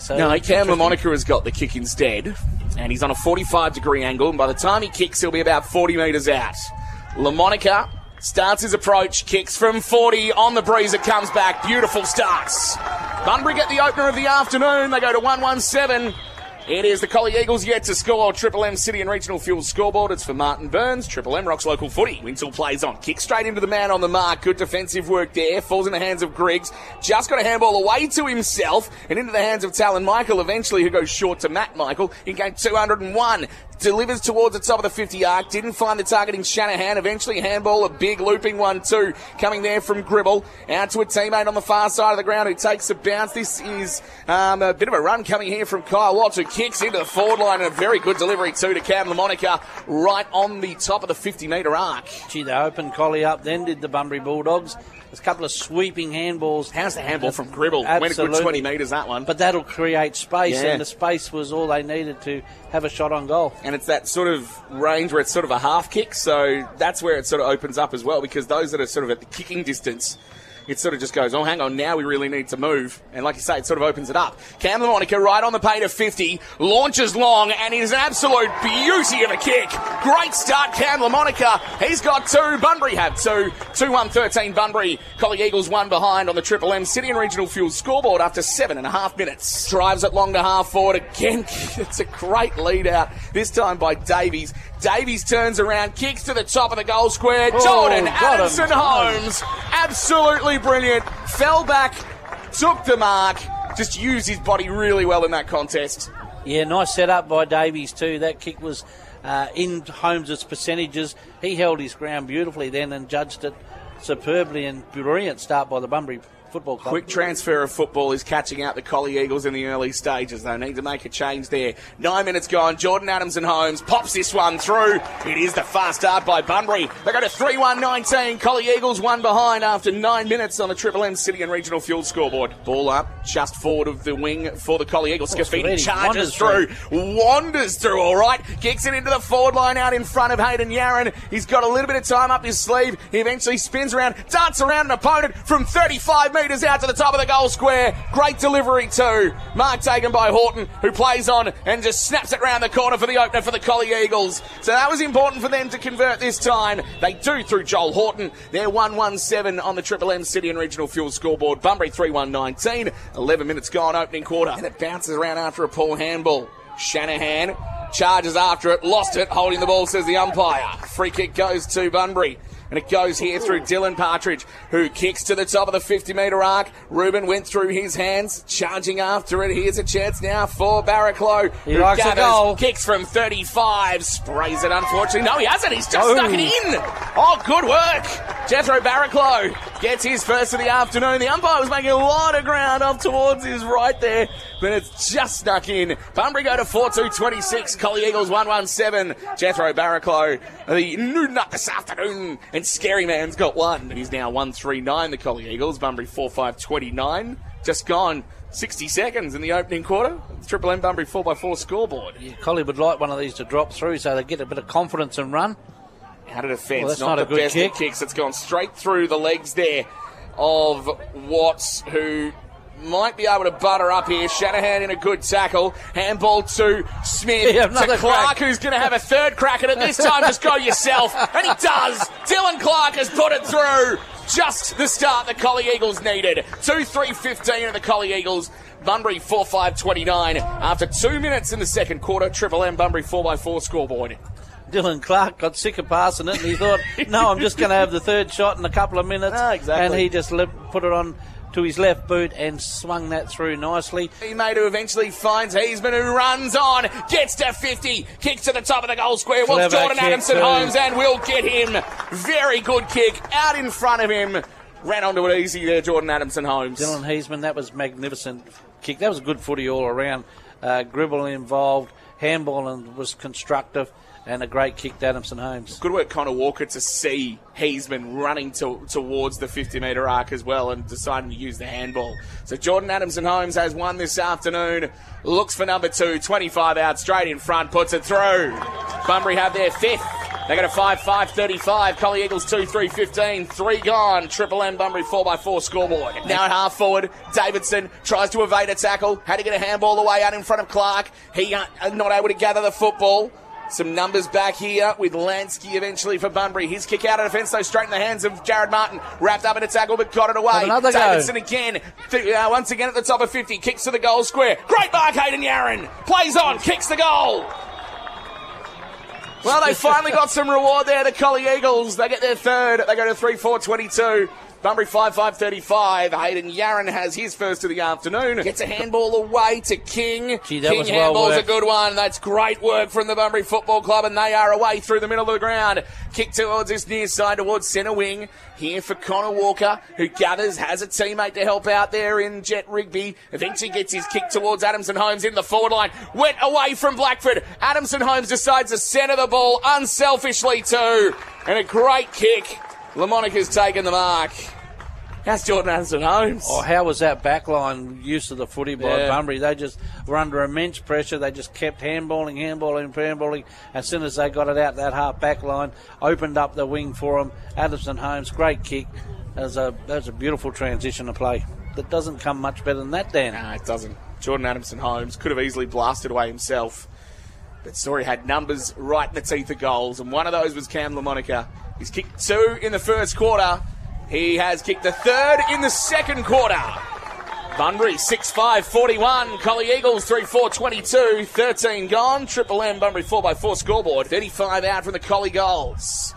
So No, Cam. LaMonica has got the kick instead, and he's on a 45 degree angle, and by the time he kicks, he'll be about 40 metres out. LaMonica starts his approach, kicks from 40 on the breeze, it comes back, beautiful starts. Bunbury get the opener of the afternoon, they go to 117. It is the Collie Eagles yet to score. Triple M City and Regional Fuel scoreboard. It's for Martin Burns. Triple M rocks local footy. Wintle plays on. Kick straight into the man on the mark. Good defensive work there. Falls in the hands of Griggs. Just got a handball away to himself and into the hands of Talon Michael eventually, who goes short to Matt Michael in game 201 delivers towards the top of the 50 arc. Didn't find the targeting Shanahan. Eventually, handball, a big looping one too, coming there from Gribble. Out to a teammate on the far side of the ground who takes a bounce. This is um, a bit of a run coming here from Kyle Watts, who kicks into the forward line and a very good delivery too to Cam LaMonica right on the top of the 50 metre arc. Gee, they opened Collie up, then did the Bunbury Bulldogs. There's a couple of sweeping handballs. How's the handball from Gribble? Went a good 20 metres that one. But that'll create space, Yeah. and the space was all they needed to have a shot on goal. and it's that sort of range where it's sort of a half kick, so that's where it sort of opens up as well because those that are sort of at the kicking distance. It sort of just goes, oh, hang on, now we really need to move. And like you say, it sort of opens it up. Cam LaMonica right on the pay to 50, launches long, and it is an absolute beauty of a kick. Great start, Cam LaMonica. He's got two. Bunbury have two. 2 1 13 Bunbury. Collie Eagles one behind on the Triple M City and Regional Fuel scoreboard after seven and a half minutes. Drives it long to half forward again. it's a great lead out, this time by Davies. Davies turns around, kicks to the top of the goal square. Oh, Jordan got him. Adamson Holmes. Absolutely brilliant. Fell back, took the mark, just used his body really well in that contest. Yeah, nice setup by Davies too. That kick was uh, in Holmes' percentages. He held his ground beautifully then and judged it superbly and brilliant start by the Bunbury Football Club. Quick transfer of football is catching out the Collie Eagles in the early stages. They need to make a change there. Nine minutes gone. Jordan Adamson Holmes pops this one through. It is the fast start by Bunbury. They go to 3 1 19. Collie Eagles one behind after nine minutes on the Triple M City and Regional Fuel scoreboard. Ball up just forward of the wing for the Collie Eagles. Scafidi Scafidi charges wanders through. Wanders through, all right. Kicks it into the forward line out in front of Hayden Yaron. He's got a little bit of time up his sleeve. He eventually spins around, darts around an opponent from 35 metres out to the top of the goal square. Great delivery too. Mark taken by Horton, who plays on and just snaps it round the corner for the opener for the Collie Eagles. So that was important for them to convert this time. They do through Joel Horton. They're 1-1-7 on the Triple M City and Regional Fuel scoreboard. Bunbury 3-1-19. 11 minutes gone, opening quarter. And it bounces around after a Paul handball. Shanahan charges after it, lost it, holding the ball, says the umpire. Free kick goes to Bunbury. And it goes here through Dylan Partridge, who kicks to the top of the 50 metre arc. Ruben went through his hands, charging after it. Here's a chance now for Barraclough, He who likes a gathers, goal. kicks from 35, sprays it unfortunately. No, he hasn't. He's just Oh. stuck it in. Oh, good work. Jethro Barraclough gets his first of the afternoon. The umpire was making a lot of ground off towards his right there, but it's just snuck in. Bunbury go to 4-2-26. Collie Eagles 1-1-7. Jethro Barraclough, the new nut this afternoon. And Scary Man's got one. He's now 1-3-9, the Collie Eagles. Bunbury 4-5-29. Just gone 60 seconds in the opening quarter. Triple M Bunbury 4x4 scoreboard. Yeah, Collie would like one of these to drop through so they get a bit of confidence and run. Out of defence, Well, not, not the a good best kick. of kicks. It's gone straight through the legs there of Watts, who might be able to butter up here. Shanahan in a good tackle. Handball to Smith. Yeah, to Clark, crack. who's going to have a third crack at it. This time, just go yourself. And he does. Dylan Clark has put it through. Just the start the Collie Eagles needed. 2 3 15 of the Collie Eagles. Bunbury 4 5 29. After two minutes in the second quarter, Triple M Bunbury 4 x 4 scoreboard. Dylan Clark got sick of passing it and he thought, no, I'm just going to have the third shot in a couple of minutes. Ah, exactly. And he just put it on to his left boot and swung that through nicely. Teammate who eventually finds Heisman, who runs on, gets to 50, kicks to the top of the goal square. Wants Clever Jordan Adamson too. Holmes and will get him. Very good kick out in front of him. Ran onto it easy there, Jordan Adamson Holmes. Dylan Heisman, that was magnificent kick. That was a good footy all around. Uh, Gribble involved, handball and was constructive, and a great kick to Adamson Holmes. Good work, Connor Walker, to see Heisman running to, towards the 50 metre arc as well and deciding to use the handball. So Jordan Adamson Holmes has one this afternoon. Looks for number two, 25 out, straight in front, puts it through. Bunbury have their fifth. They go to 5 5 35. Collie Eagles 2 3 15. Three gone. Triple M Bunbury 4 by 4 scoreboard. Now at half forward, Davidson tries to evade a tackle. Had to get a handball away out in front of Clark. He uh, not able to gather the football. Some numbers back here with Lansky eventually for Bunbury. His kick out of defence, though, straight in the hands of Jared Martin. Wrapped up in a tackle, but got it away. Another go. Davidson again. Th- uh, once again at the top of 50. Kicks to the goal square. Great mark, Hayden Yaron. Plays on, kicks the goal. Well, they finally got some reward there, the Collie Eagles. They get their third. They go to 3 4 22. Bunbury 5 5 35. Hayden Yaron has his first of the afternoon. Gets a handball away to King. Gee, that King was well handball's a good one. That's great work from the Bunbury Football Club, and they are away through the middle of the ground. Kick towards this near side, towards centre wing. Here for Connor Walker, who gathers, has a teammate to help out there in Jet Rigby. Eventually gets his kick towards Adamson Holmes in the forward line. Went away from Blackford. Adamson Holmes decides to centre the ball unselfishly too. And a great kick. Lamonica's taken the mark. That's Jordan Adamson Holmes. Oh, how was that backline use of the footy by Yeah. Bunbury? They just were under immense pressure. They just kept handballing, handballing, handballing. As soon as they got it out that half back line, opened up the wing for them. Adamson Holmes, great kick. That was a that was a beautiful transition to play. That doesn't come much better than that, Dan. No, it doesn't. Jordan Adamson Holmes could have easily blasted away himself. But Story had numbers right in the teeth of goals, and one of those was Cam LaMonica. He's kicked two in the first quarter. He has kicked the third in the second quarter. Bunbury 6 5 41. Collie Eagles 3 4 22. 13 gone. Triple M Bunbury 4 by 4 scoreboard. 35 out from the Collie goals.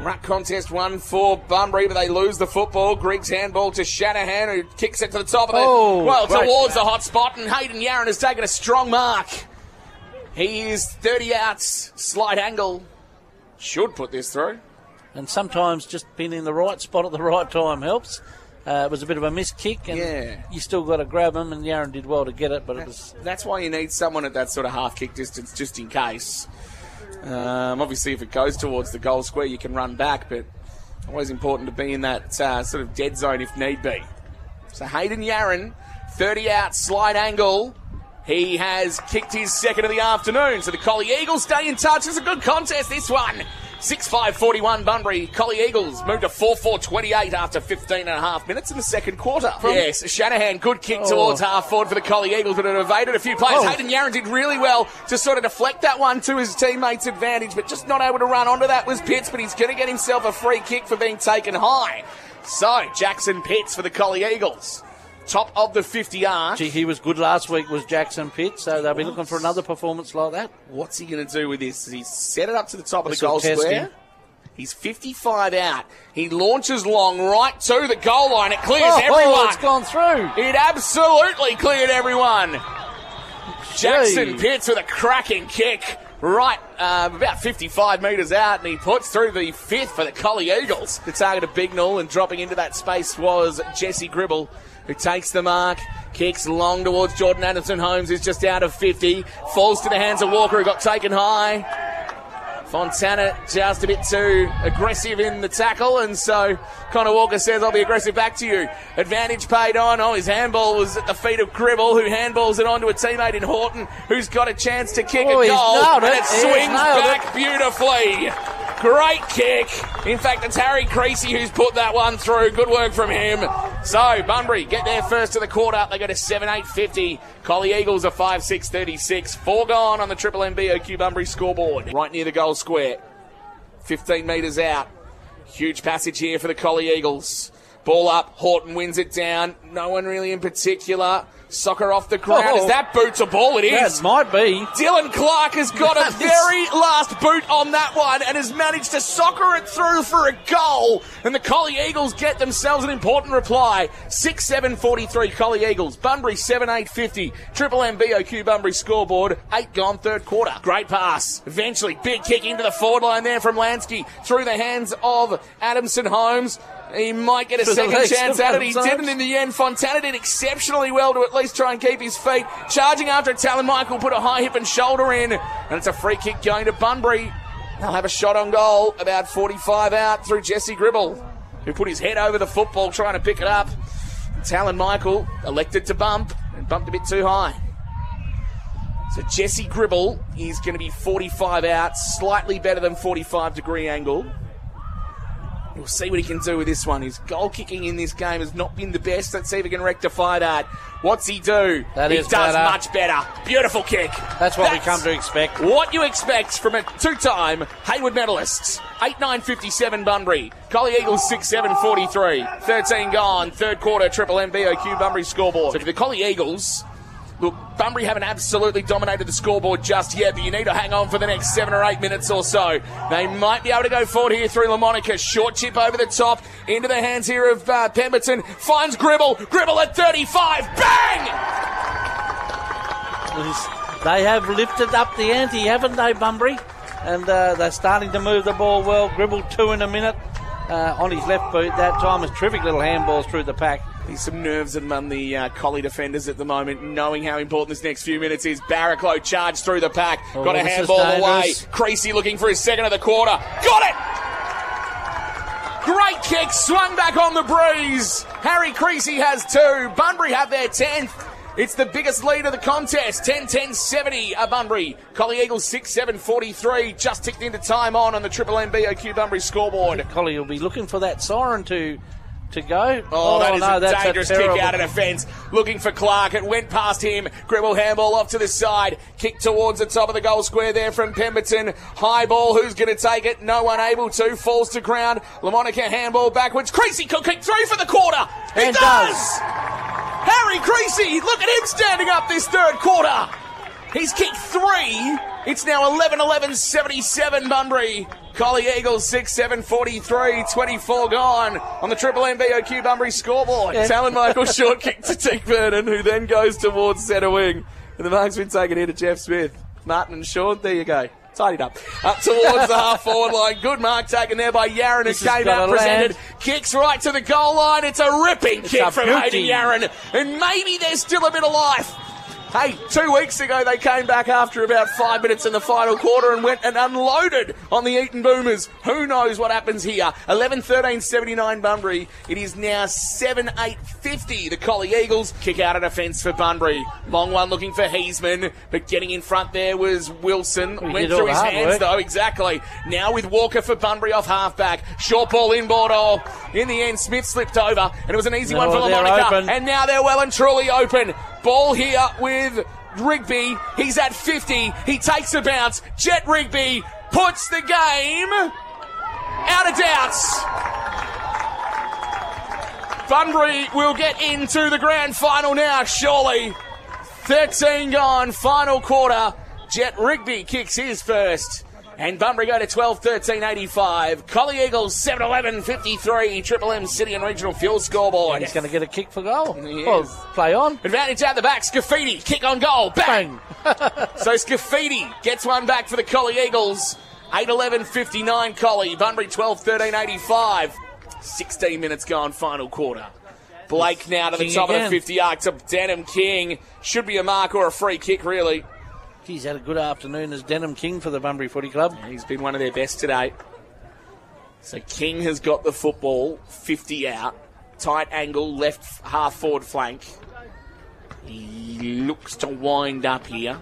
Ruck contest one for Bunbury, but they lose the football. Griggs handball to Shanahan, who kicks it to the top of the. Oh, well, towards the hot spot, and Hayden Yaron has taken a strong mark. He is 30 outs, slight angle. Should put this through. And sometimes just being in the right spot at the right time helps. Uh, it was a bit of a missed kick, and Yeah. you still got to grab him. And Yaron did well to get it, but it was That's why you need someone at that sort of half kick distance just in case. Um, obviously, if it goes towards the goal square, you can run back, but always important to be in that uh, sort of dead zone if need be. So Hayden Yaron, 30 out, slight angle. He has kicked his second of the afternoon. So the Collie Eagles stay in touch. It's a good contest, this one. 6 5 41 Bunbury. Collie Eagles moved to 4 4 28 after 15 and a half minutes in the second quarter. yes, Shanahan, good kick Oh. towards half forward for the Collie Eagles, but it evaded a few players. Oh. Hayden Yaron did really well to sort of deflect that one to his teammates' advantage, but just not able to run onto that was Pitts, but he's going to get himself a free kick for being taken high. So, Jackson Pitts for the Collie Eagles. Top of the 50 arc. gee, he was good last week. Was Jackson Pitt, so they'll be looking for another performance like that. What's he going to do with this? He's set it up to the top of the goal square. him. He's 55 out. He launches long right to the goal line. It clears Oh, everyone. oh, it's gone through. It absolutely cleared everyone. Jackson Pitts with a cracking kick. Right, uh, about 55 metres out, and he puts through the fifth for the Collie Eagles. The target of Bignell, and dropping into that space was Jesse Gribble, who takes the mark, kicks long towards Jordan Adamson Holmes, is just out of 50, falls to the hands of Walker, who got taken high. Fontana just a bit too aggressive in the tackle, and so Connor Walker says, I'll be aggressive back to you. Advantage paid on. Oh, his handball was at the feet of Gribble, who handballs it on to a teammate in Horton, who's got a chance to kick Oh, a goal. and it. it swings back beautifully. Great kick. In fact, it's Harry Creasy who's put that one through. Good work from him. So, Bunbury get there first to the quarter. They go to 7 8 50. Collie Eagles are 5 6 36. Four gone on the Triple MBOQ Bunbury scoreboard. Right near the goal square. 15 metres out. Huge passage here for the Collie Eagles. Ball up. Horton wins it down. No one really in particular. Soccer off the ground. Oh. Is that boot to ball? It is. That might be. Dylan Clark has got a very last boot on that one and has managed to soccer it through for a goal. And the Collie Eagles get themselves an important reply. 6 7 43 Collie Eagles. Bunbury 7 8 50. Triple M BOQ Bunbury scoreboard. 8 gone third quarter. Great pass. Eventually, big kick into the forward line there from Lansky through the hands of Adamson Holmes. He might get a the second chance at it. He Adamson didn't in the end. Fontana did exceptionally well to at least try and keep his feet. Charging after Talon Michael put a high hip and shoulder in. And it's a free kick going to Bunbury. They'll have a shot on goal about 45 out through Jesse Gribble, who put his head over the football trying to pick it up. Talon Michael elected to bump and bumped a bit too high. So Jesse Gribble is going to be 45 out, slightly better than 45 degree angle. We'll see what he can do with this one. His goal kicking in this game has not been the best. Let's see if he can rectify that. What's he do? That he does better. much better. Beautiful kick. That's what we come to expect. What you expect from a two-time Hayward medalist. 8-9-57 Bunbury. Collie Eagles 6-7-43. 13 gone. Third quarter Triple MBOQ Bunbury scoreboard. So for the Collie Eagles, Look, Bunbury haven't absolutely dominated the scoreboard just yet, but you need to hang on for the next seven or eight minutes or so. They might be able to go forward here through LaMonica. Short chip over the top, into the hands here of uh, Pemberton. Finds Gribble. Gribble at 35. Bang! They have lifted up the ante, haven't they, Bunbury? And uh, they're starting to move the ball well. Gribble two in a minute uh, on his left boot. That time is terrific little handballs through the pack. There's some nerves among the uh, collie defenders at the moment, knowing how important this next few minutes is. Barraclough charged through the pack, Oh, got a handball away. Creasy looking for his second of the quarter, got it! Great kick, swung back on the breeze. Harry Creasy has two. Bunbury have their 10th. It's the biggest lead of the contest. 10 10 70 a Bunbury. Collie Eagles 6 7 43. Just ticked into time on on the Triple MBOQ Bunbury scoreboard. Collie will be looking for that siren to to go. Oh, oh that is no, a dangerous terrible- kick out of defence. Looking for Clark. It went past him. Gribble handball off to the side. Kick towards the top of the goal square there from Pemberton. High ball. Who's going to take it? No one able to. Falls to ground. Lamonica handball backwards. Creasy could kick through for the quarter. He does! does. Harry Creasy. Look at him standing up this third quarter. He's kicked three. It's now 11 11 77 Bunbury. Collie Eagles 6 7 43, 24 gone on the Triple MBOQ Bunbury scoreboard. Yeah. Talon Michael short kick to Teak Vernon, who then goes towards centre wing. And the mark's been taken here to Jeff Smith. Martin and Sean, there you go. Tidied up. Up towards the half forward line. Good mark taken there by Yaron, who came out presented. land. Kicks right to the goal line. It's a ripping kick a from. Hayden Yaron. And maybe there's still a bit of life. Hey, two weeks ago they came back after about five minutes in the final quarter and went and unloaded on the Eaton Boomers. Who knows what happens here? 11 13 79 Bunbury. It is now 7 8 50. The Collie Eagles kick out of defence for Bunbury. Long one looking for Heisman, but getting in front there was Wilson. He Went through his hands work. though, exactly. Now with Walker for Bunbury off halfback. Short ball inboard all. In the end, Smith slipped over, and it was an easy one for LaMonica. And now they're well and truly open. Ball here with Rigby. He's at 50. He takes a bounce. Jet Rigby puts the game out of doubts. Bunbury will get into the grand final now, surely. 13 gone, final quarter. Jet Rigby kicks his first. And Bunbury go to 12 13 85. Collie Eagles 7 11 53. Triple M City and Regional Fuel scoreboard. He's going to get a kick for goal. Well, play on. Advantage out the back. Scafidi, kick on goal. Bang! Bang. So Scafidi gets one back for the Collie Eagles. 8 11 59 Collie. Bunbury 12 13 85. 16 minutes gone, final quarter. Blake now to the King top of the 50 arc to Denham King. Should be a mark or a free kick, really. He's had a good afternoon as Denham King for the Bunbury Footy Club. He's been one of their best today. So King has got the football, 50 out. Tight angle, left half forward flank. He looks to wind up here.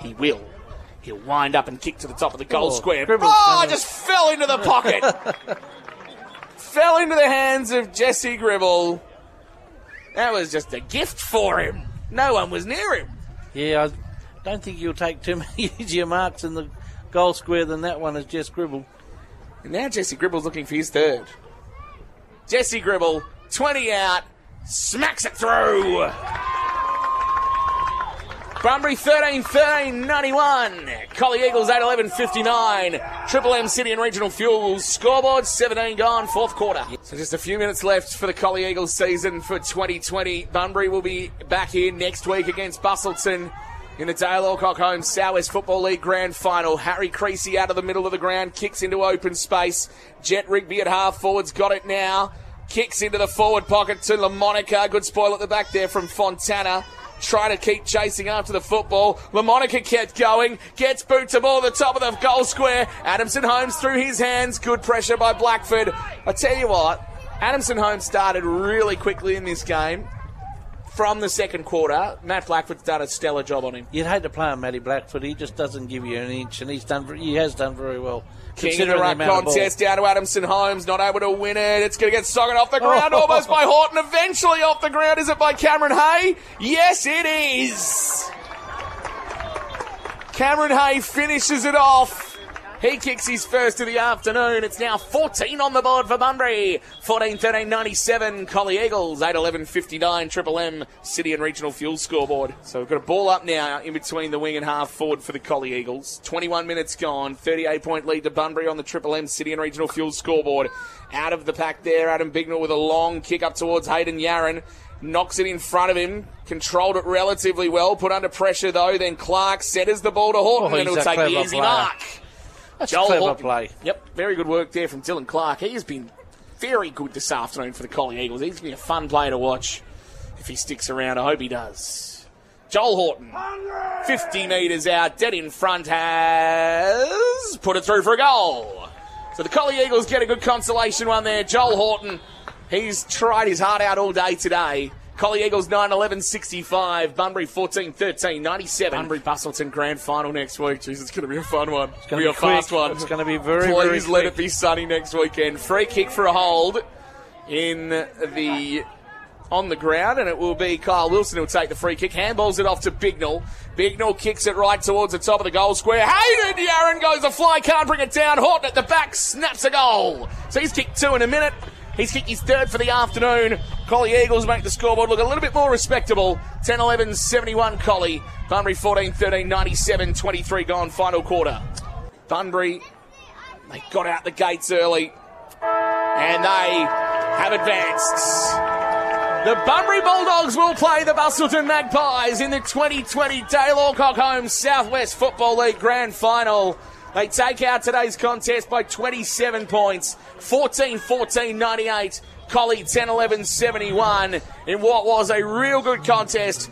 He will. He'll wind up and kick to the top of the goal Oh, square. Oh, gonna- just fell into the pocket. fell into the hands of Jesse Gribble. That was just a gift for him. No one was near him. Yeah, I don't think you'll take too many easier marks in the goal square than that one as Jess Gribble. And now Jesse Gribble's looking for his third. Jesse Gribble, 20 out, smacks it through. Bunbury 13 13 91. Collie Eagles 8 11 59. Triple M City and Regional Fuels scoreboard 17 gone, fourth quarter. So just a few minutes left for the Collie Eagles season for 2020. Bunbury will be back here next week against Busselton in the Dale Alcock Home Southwest Football League Grand Final. Harry Creasy out of the middle of the ground, kicks into open space. Jet Rigby at half forwards, got it now. Kicks into the forward pocket to LaMonica. Good spoil at the back there from Fontana. Trying to keep chasing after the football. LaMonica kept going. Gets boot to ball at the top of the goal square. Adamson Holmes through his hands. Good pressure by Blackford. I tell you what, Adamson Holmes started really quickly in this game. From the second quarter. Matt Blackford's done a stellar job on him. You'd hate to play on Matty Blackford. He just doesn't give you an inch, and he's done. He has done very well. King of the considering ruck amount of ball. contest down to Adamson Holmes, not able to win it. It's going to get socked off the ground Oh. almost by Horton. Eventually off the ground. Is it by Cameron Hay? Yes, it is. Cameron Hay finishes it off. He kicks his first of the afternoon. It's now 14 on the board for Bunbury. 14 13 97. Collie Eagles. 8 11 59. Triple M City and Regional Fuel scoreboard. So we've got a ball up now in between the wing and half forward for the Collie Eagles. 21 minutes gone. 38 point lead to Bunbury on the Triple M City and Regional Fuel scoreboard. Out of the pack there, Adam Bignell with a long kick up towards Hayden Yaron. Knocks it in front of him, controlled it relatively well, put under pressure though. Then Clark centres the ball to Horton, Oh, and it'll take the easy player. mark. That's Joel a clever play. Yep, very good work there from Dylan Clark. He has been very good this afternoon for the Collie Eagles. He's going to be a fun player to watch if he sticks around. I hope he does. Joel Horton, 50 metres out, dead in front, has put it through for a goal. So the Collie Eagles get a good consolation one there. Joel Horton, he's tried his heart out all day today. Collie Eagles 9 11 65. Bunbury 14 13 97. Bunbury Busselton grand final next week. Jeez, it's going to be a fun one. It's gonna be, be a fast one. It's gonna be very, Please very let quick. it be sunny next weekend. Free kick for a hold in the on the ground, and it will be Kyle Wilson who'll take the free kick. Handballs it off to Bignell. Bignell kicks it right towards the top of the goal square. Hayden Yaron goes a fly, can't bring it down. Horton at the back snaps a goal. So he's kicked two in a minute. He's kicked his third for the afternoon. Collie Eagles make the scoreboard look a little bit more respectable. 10 11 71 Collie. Bunbury 14 13 97 23 gone, final quarter. Bunbury, they got out the gates early and they have advanced. The Bunbury Bulldogs will play the Busselton Magpies in the 2020 Dale Alcock Homes Southwest Football League Grand Final. They take out today's contest by 27 points, 14 14 98. Collie 10 11 71 in what was a real good contest.